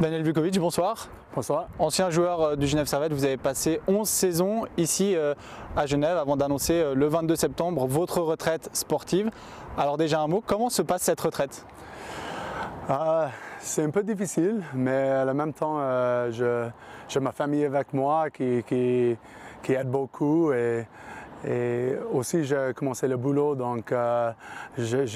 Daniel Vukovic, bonsoir. Bonsoir. Ancien joueur euh, du Genève Servette, vous avez passé 11 saisons ici euh, à Genève avant d'annoncer euh, le 22 septembre votre retraite sportive. Alors déjà un mot, comment se passe cette retraite? Ah, c'est un peu difficile, mais en même temps, je- j'ai ma famille avec moi qui, qui, qui aide beaucoup et, et aussi j'ai commencé le boulot, donc euh, j'ai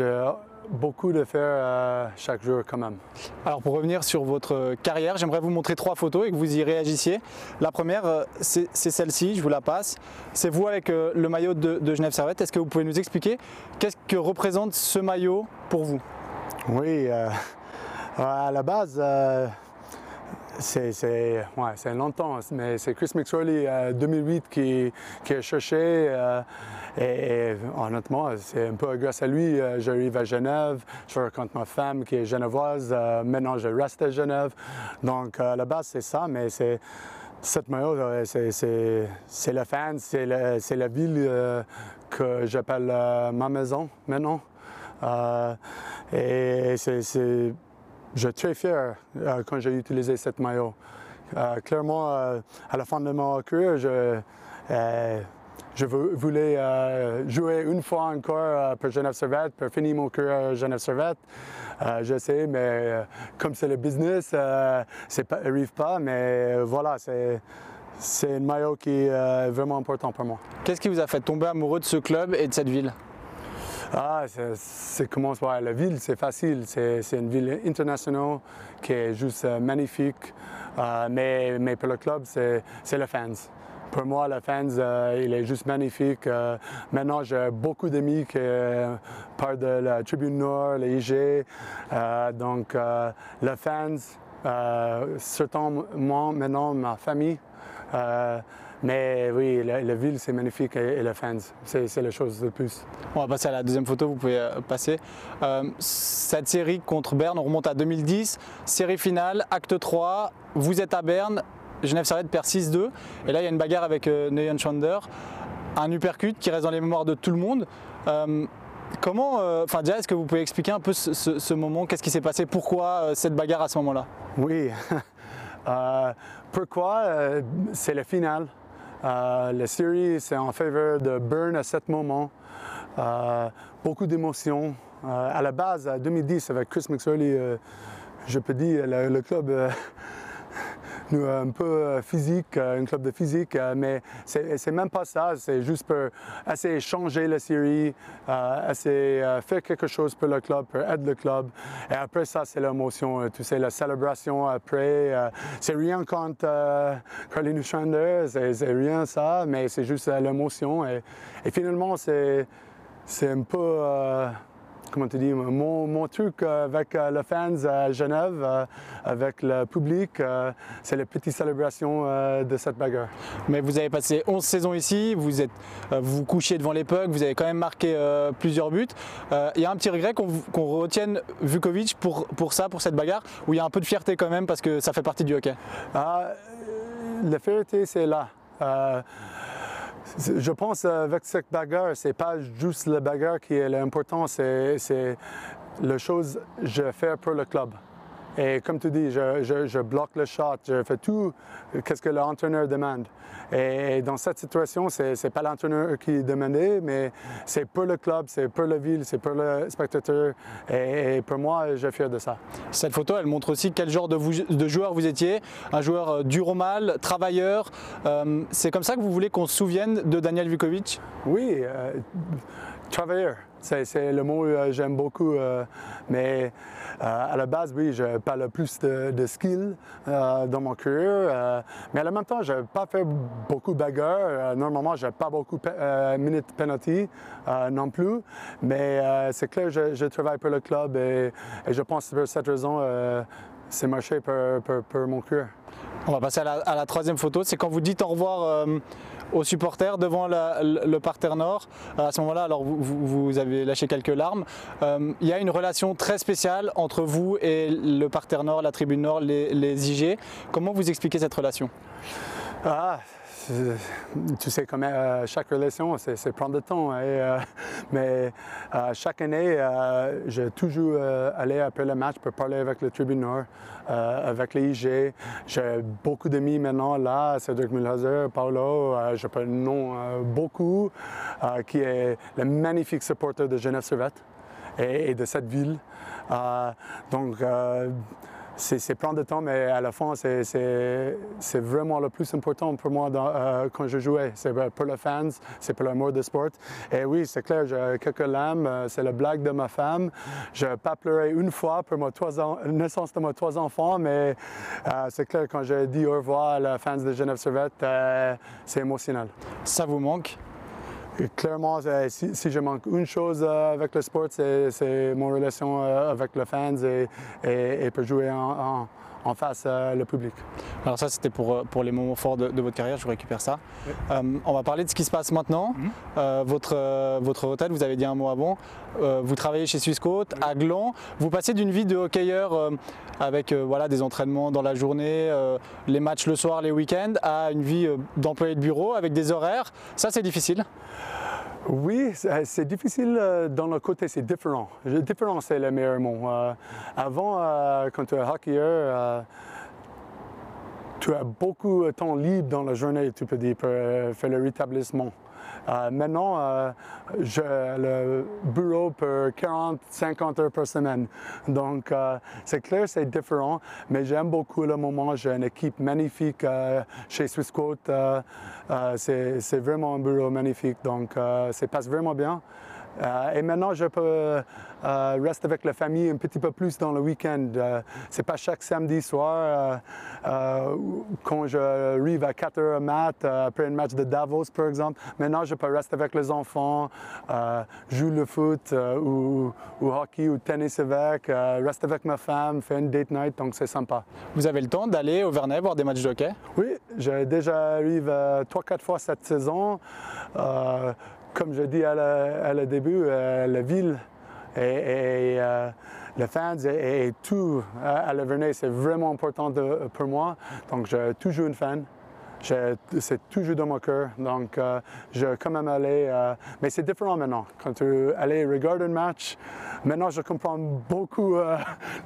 beaucoup de faire euh, chaque jour quand même. Alors pour revenir sur votre carrière, j'aimerais vous montrer trois photos et que vous y réagissiez. La première, euh, c'est c'est celle-ci, je vous la passe. C'est vous avec euh, le maillot de, de Genève Servette. Est-ce que vous pouvez nous expliquer qu'est-ce que représente ce maillot pour vous? Oui, euh, à la base, euh, c'est ouais, longtemps, mais c'est Chris McSorley euh, 2008 qui, qui a cherché. euh, et, honnêtement, c'est un peu grâce à lui, euh, j'arrive à Genève, je rencontre ma femme qui est genevoise, euh, maintenant je reste à Genève. Donc euh, à la base, c'est ça, mais c'est. Cette maillot, c'est- le fan, c'est la ville que j'appelle ma maison maintenant. Et c'est- je suis très fier quand j'ai utilisé cette maillot. Euh, clairement, euh, à la fin de mon carrière, je, euh, je vou- voulais jouer une fois encore pour Genève Servette, pour finir mon carrière à Genève Servette. Je sais, mais comme c'est le business, ça n'arrive pas, mais voilà, c'est, c'est un maillot qui est vraiment important pour moi. Qu'est-ce qui vous a fait tomber amoureux de ce club et de cette ville? Ah, c'est- c'est comment ouais, la ville, c'est facile. C'est une ville internationale qui est juste euh, magnifique. Euh, mais, pour le club, c'est c'est le fans. Pour moi, le fans, euh, il est juste magnifique. Maintenant, j'ai beaucoup d'amis qui partent de la Tribune Nord, les IG. Donc, le fans, moi, maintenant, ma famille. Mais oui, la, la ville, c'est magnifique et, et le fans, c'est la chose de plus. On va passer à la deuxième photo, vous pouvez euh, passer. Euh, cette série contre Berne, on remonte à 2010, série finale, acte 3, vous êtes à Berne, Genève Servette perd 6-2, et là il y a une bagarre avec euh, Neuan un uppercut qui reste dans les mémoires de tout le monde. Euh, comment, euh, enfin déjà, est-ce que vous pouvez expliquer un peu ce, ce- ce moment, qu'est-ce qui s'est passé, pourquoi euh, cette bagarre à ce moment-là? Oui. Euh, pourquoi c'est le final? Euh, la série, c'est en faveur de Burn à ce moment. Euh, beaucoup d'émotions. Euh, à la base, en 2010, avec Chris McSorley, je peux dire, le, club euh, un peu euh, physique, euh, un club de physique, mais c'est même pas ça, c'est juste pour essayer de changer la série, essayer de faire quelque chose pour le club, pour aider le club. Et après ça, c'est l'émotion, tu sais, la célébration après. c'est rien contre euh, Carlin Schrander, c'est rien ça, mais c'est juste l'émotion. Et, finalement, c'est un peu, comment tu dis, mon, mon truc euh, avec euh, les fans à Genève, euh, avec le public, c'est la petite célébration de cette bagarre. Mais vous avez passé 11 saisons ici, vous êtes, vous vous couchez devant les pucks, vous avez quand même marqué plusieurs buts. Il y a un petit regret qu'on retienne Vukovic pour, pour ça, pour cette bagarre, où il y a un peu de fierté quand même parce que ça fait partie du hockey? Ah, la vérité, c'est là. Euh, je pense avec cette bagarre, c'est pas juste la bagarre qui est l'important, c'est la chose que je fais pour le club. Et comme tu dis, je, je- je bloque le shot, je fais tout ce que l'entraîneur demande. Et dans cette situation, c'est n'est pas l'entraîneur qui demandait, mais c'est pour le club, c'est pour la ville, c'est pour le spectateur. Et, et pour moi, je suis fier de ça. Cette photo, elle montre aussi quel genre de, vous- de joueur vous étiez, un joueur euh, dur au mal, travailleur. Euh, C'est comme ça que vous voulez qu'on se souvienne de Daniel Vukovic? Oui, euh, travailleur, c'est le mot que j'aime beaucoup. euh, mais euh, à la base, oui, je parle plus de, skill euh, dans mon euh, mais en même temps, je n'ai pas fait beaucoup de bagarres. Euh, normalement, je n'ai pas beaucoup de euh, minutes penalty euh, non plus. Mais euh, c'est clair, je, travaille pour le club et, je pense que pour cette raison, euh, c'est marché pour, mon carrière. On va passer à la, troisième photo. C'est quand vous dites au revoir euh, aux supporters devant le, le parterre nord. Euh, à ce moment-là, alors vous avez lâché quelques larmes. Euh, Il y a une relation très spéciale entre vous et le parterre nord, la tribune nord, les, les IG. Comment vous expliquez cette relation? Ah, tu sais, comme euh, chaque relation, c'est prendre du temps. Et, euh, mais euh, chaque année, j'ai toujours allé après le match pour parler avec le tribuneur, avec les IG. J'ai beaucoup d'amis maintenant là, Cédric Mulhauser, Paolo, je peux le nom beaucoup, qui est le magnifique supporter de Genève Servette et, et, de cette ville. donc, c'est prendre de temps, mais à la fin, c'est vraiment le plus important pour moi euh, quand je jouais. C'est pour les fans, c'est pour l'amour de sport. Et oui, c'est clair, j'ai quelques lames. Euh, c'est la blague de ma femme. Je n'ai pas pleuré une fois pour ma naissance de mes trois enfants, mais euh, c'est clair, quand j'ai dit au revoir à les fans de Genève Servette, c'est émotionnel. Ça vous manque? Clairement, si, je manque une chose euh, avec le sport, c'est mon relation euh, avec les fans et, et, pour jouer en, face euh, le public. Alors ça, c'était pour, pour les moments forts de, votre carrière, je vous récupère ça. on va parler de ce qui se passe maintenant. Mhm. votre, votre retraite, vous avez dit un mot avant, vous travaillez chez Swissquote, à Gland. Vous passez d'une vie de hockeyeur avec voilà, des entraînements dans la journée, les matchs le soir, les week-ends, à une vie d'employé de bureau avec des horaires. Ça, c'est difficile? Oui, c'est difficile euh, dans le côté, c'est différent. Différent, c'est le meilleur mot. Euh, avant, euh, quand tu es hockeyeur, tu as beaucoup de temps libre dans la journée, tu peux dire, pour faire le rétablissement. Euh, maintenant, euh, j'ai le bureau pour 40, 50 heures par semaine. Donc, euh, c'est clair, c'est différent, mais j'aime beaucoup le moment. J'ai une équipe magnifique chez Swissquote. c'est vraiment un bureau magnifique, donc ça passe vraiment bien. Euh, et maintenant, je peux euh, rester avec la famille un petit peu plus dans le week-end. Euh, c'est pas chaque samedi soir quand j'arrive à 4 h mat après un match de Davos, par exemple. Maintenant, je peux rester avec les enfants, jouer le foot ou, ou, hockey ou tennis avec, rester avec ma femme, faire une date night, donc c'est sympa. Vous avez le temps d'aller au Vernet voir des matchs de hockey? Oui, j'ai déjà arrivé 3-4 fois cette saison comme je dis à le, début, euh, la ville et, euh, les fans et, tout à la c'est vraiment important pour moi. Donc, j'ai toujours une fan c'est toujours dans mon cœur. Donc, euh, je vais quand même aller. Euh, mais c'est différent maintenant. Quand tu allais regarder un match, maintenant je comprends beaucoup euh,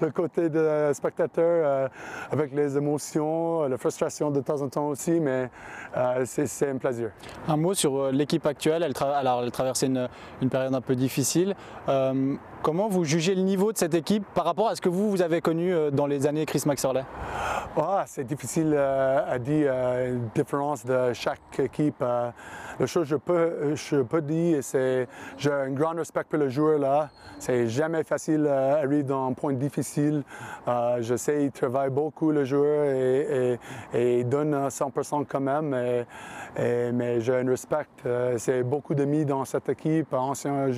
le côté de spectateur avec les émotions, la frustration de temps en temps aussi, mais c'est un plaisir. Un mot sur l'équipe actuelle. Elle, alors, elle traversait une, une, période un peu difficile. comment vous jugez le niveau de cette équipe par rapport à ce que vous, vous avez connu dans les années Chris Maxorley ah, C'est difficile à dire différence de chaque équipe. Euh, la chose que je peux, dire, c'est j'ai un grand respect pour le joueur là. C'est jamais facile d'arriver dans un point difficile. Euh, je sais qu'il travaille beaucoup le joueur et, et, donne 100% quand même. Mais j'ai un respect. Euh, c'est beaucoup d'amis dans cette équipe, anciens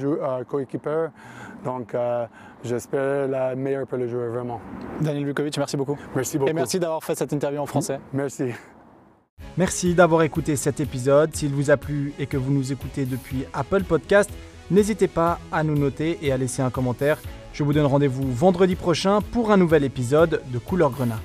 coéquipeurs. Donc, j'espère la meilleure pour le joueur, vraiment. Daniel Vukovic, merci beaucoup. Merci beaucoup. Et merci d'avoir fait cette interview en français. Merci. Merci d'avoir écouté cet épisode. S'il vous a plu et que vous nous écoutez depuis Apple Podcast, n'hésitez pas à nous noter et à laisser un commentaire. Je vous donne rendez-vous vendredi prochain pour un nouvel épisode de Couleur Grenat.